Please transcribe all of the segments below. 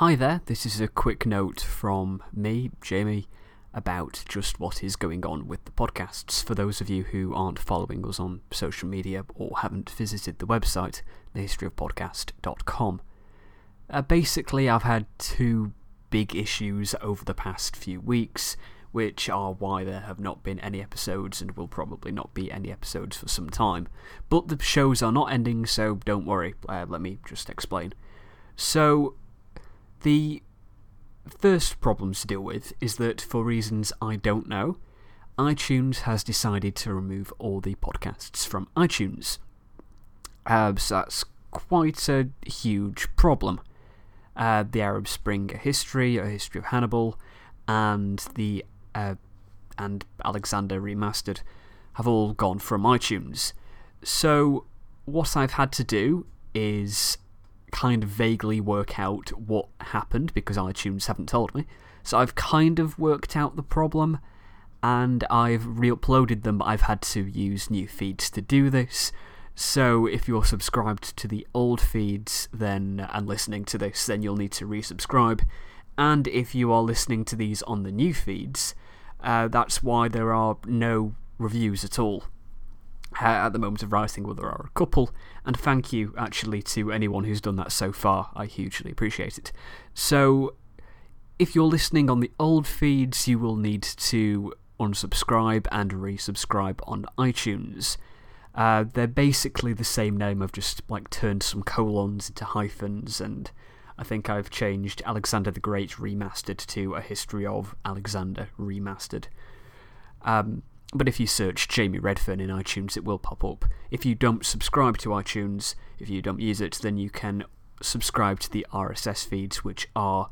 Hi there, this is a quick note from me, Jamie, about just what is going on with the podcasts. For those of you who aren't following us on social media or haven't visited the website, thehistoryofpodcast.com. Uh, basically, I've had two big issues over the past few weeks, which are why there have not been any episodes and will probably not be any episodes for some time. But the shows are not ending, so don't worry. Uh, let me just explain. So, the first problem to deal with is that, for reasons I don't know, iTunes has decided to remove all the podcasts from iTunes. So that's quite a huge problem. Uh, the Arab Spring, a history, a history of Hannibal, and the uh, and Alexander Remastered have all gone from iTunes. So, what I've had to do is kind of vaguely work out what happened because iTunes haven't told me. So, I've kind of worked out the problem and I've re uploaded them, but I've had to use new feeds to do this. So, if you're subscribed to the old feeds then and listening to this, then you'll need to resubscribe. And if you are listening to these on the new feeds, uh, that's why there are no reviews at all. At the moment of writing, well, there are a couple, and thank you actually to anyone who's done that so far. I hugely appreciate it. So, if you're listening on the old feeds, you will need to unsubscribe and resubscribe on iTunes. Uh, they're basically the same name. I've just like turned some colons into hyphens, and I think I've changed Alexander the Great Remastered to A History of Alexander Remastered. Um, but if you search Jamie Redfern in iTunes, it will pop up. If you don't subscribe to iTunes, if you don't use it, then you can subscribe to the RSS feeds, which are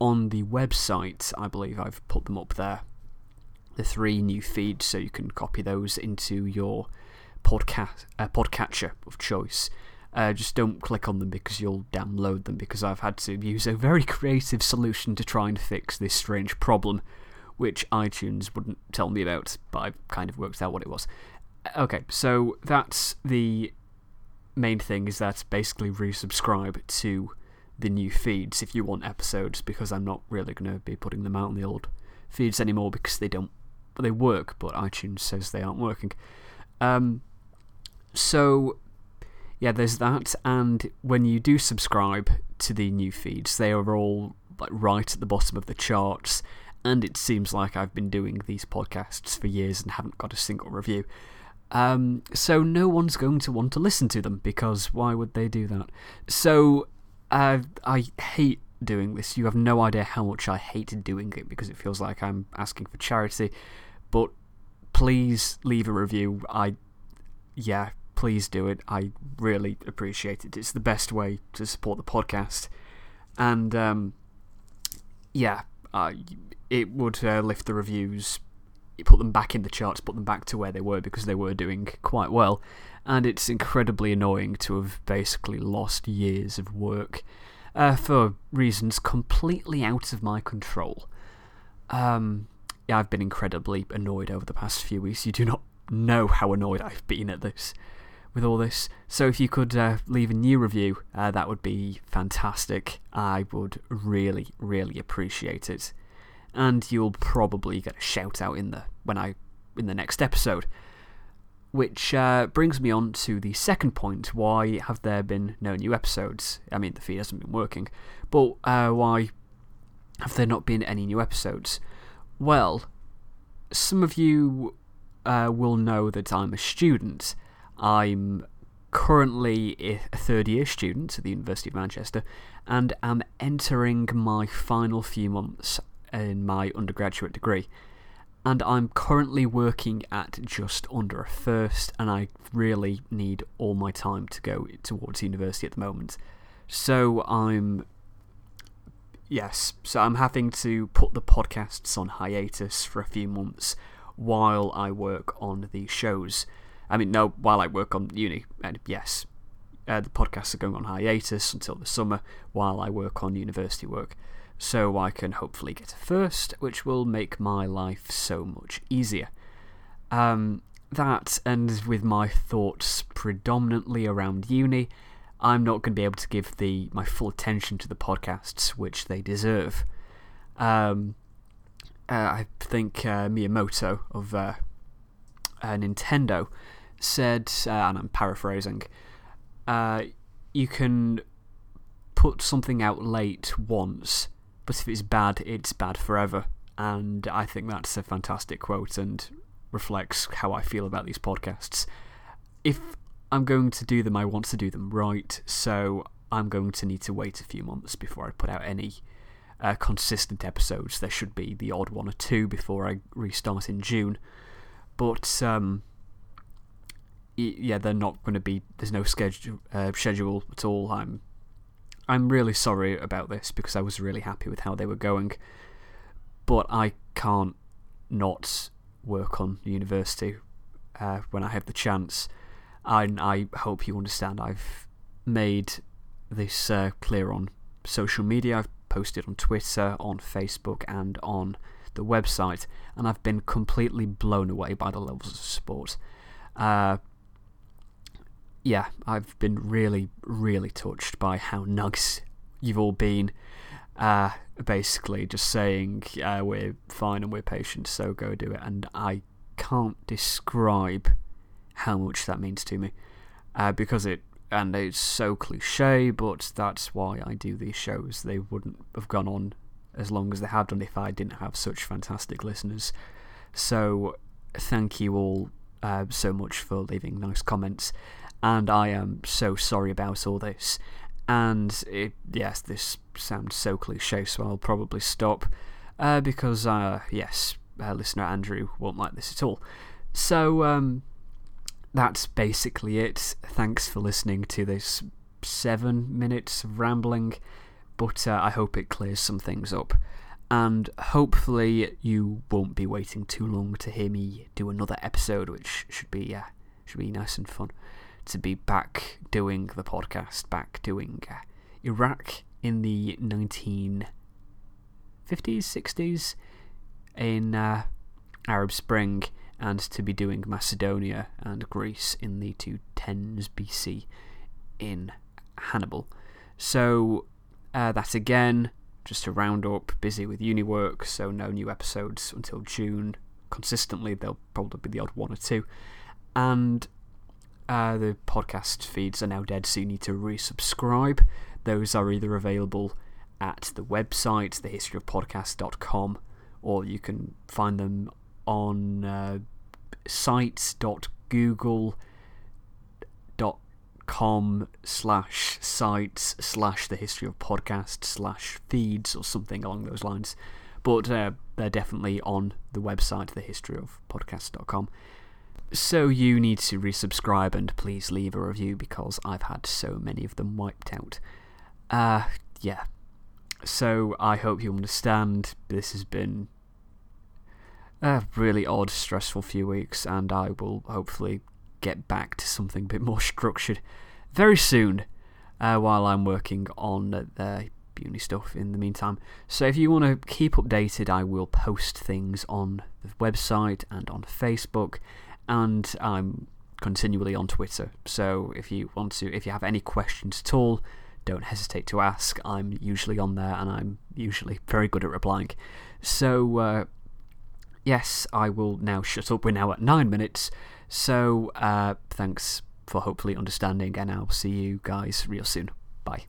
on the website. I believe I've put them up there. The three new feeds, so you can copy those into your podcast, uh, podcatcher of choice. Uh, just don't click on them because you'll download them because I've had to use a very creative solution to try and fix this strange problem, which iTunes wouldn't tell me about, but I've kind of worked out what it was. Okay, so that's the main thing is that basically resubscribe to the new feeds if you want episodes because I'm not really going to be putting them out on the old feeds anymore because they don't. They work, but iTunes says they aren't working. Um, so yeah, there's that. And when you do subscribe to the new feeds, they are all like right at the bottom of the charts. And it seems like I've been doing these podcasts for years and haven't got a single review. Um, so no one's going to want to listen to them because why would they do that? So uh, I hate doing this. You have no idea how much I hate doing it because it feels like I'm asking for charity. But please leave a review. I, yeah, please do it. I really appreciate it. It's the best way to support the podcast. And um, yeah, uh, it would uh, lift the reviews, put them back in the charts, put them back to where they were because they were doing quite well. And it's incredibly annoying to have basically lost years of work uh, for reasons completely out of my control. Um, yeah, I've been incredibly annoyed over the past few weeks. You do not know how annoyed I've been at this with all this. So if you could uh, leave a new review, uh, that would be fantastic. I would really, really appreciate it. And you'll probably get a shout out in the, when I, in the next episode. Which uh, brings me on to the second point. Why have there been no new episodes? I mean, the feed hasn't been working. But why have there not been any new episodes? Well, some of you will know that I'm a student I'm currently a third year student at the University of Manchester and am entering my final few months in my undergraduate degree. And I'm currently working at just under a first, and I really need all my time to go towards university at the moment. So I'm. Yes, so I'm having to put the podcasts on hiatus for a few months while I work on these shows. I mean, no, while I work on uni, and yes, uh, the podcasts are going on hiatus until the summer while I work on university work. So I can hopefully get a first, which will make my life so much easier. Um, that, and with my thoughts predominantly around uni, I'm not going to be able to give the my full attention to the podcasts which they deserve. Um, uh, I think uh, Miyamoto of uh, uh Nintendo said, uh, and I'm paraphrasing, uh, you can put something out late once, but if it's bad, it's bad forever. And I think that's a fantastic quote and reflects how I feel about these podcasts. If I'm going to do them, I want to do them right, so I'm going to need to wait a few months before I put out any uh, consistent episodes. There should be the odd one or two before I restart in June. But, um, yeah, they're not going to be. There's no schedule, uh, schedule at all. I'm, I'm really sorry about this because I was really happy with how they were going. But I can't not work on university uh, when I have the chance. And I hope you understand I've made this uh, clear on social media. I've posted on Twitter, on Facebook, and on the website, and I've been completely blown away by the levels of support. Uh, yeah, I've been really, really touched by how nugs you've all been. Uh, basically, just saying uh, we're fine and we're patient, so go do it. And I can't describe how much that means to me uh, because it and it's so cliche, but that's why I do these shows. They wouldn't have gone on as long as they have done if I didn't have such fantastic listeners. So, thank you all uh, so much for leaving nice comments, and I am so sorry about all this. And it, yes, this sounds so cliche, so I'll probably stop uh, because, uh, yes, uh, listener Andrew won't like this at all. So, um, that's basically it. Thanks for listening to this seven minutes of rambling, but uh, I hope it clears some things up. And hopefully, you won't be waiting too long to hear me do another episode, which should be, uh, should be nice and fun to be back doing the podcast, back doing uh, Iraq in the 1950s, 60s, in uh, Arab Spring, and to be doing Macedonia and Greece in the 210s BC in Hannibal. So, uh, that again, just to round up, busy with uni work, so no new episodes until June. Consistently, there'll probably be the odd one or two. And uh, the podcast feeds are now dead, so you need to resubscribe. Those are either available at the website, thehistoryofpodcast.com, or you can find them on uh, sites.google.com slash sites slash the history of podcast slash feeds or something along those lines. But uh, they're definitely on the website, thehistoryofpodcast.com. So you need to resubscribe and please leave a review because I've had so many of them wiped out. Uh, yeah. So I hope you understand this has been a really odd, stressful few weeks, and I will hopefully get back to something a bit more structured very soon uh, while I'm working on the uni stuff in the meantime. So if you want to keep updated, I will post things on the website and on Facebook and I'm continually on Twitter. So if you want to, if you have any questions at all, don't hesitate to ask. I'm usually on there and I'm usually very good at replying. So, uh, yes, I will now shut up. We're now at nine minutes. So, uh, thanks for hopefully understanding, and I'll see you guys real soon. Bye.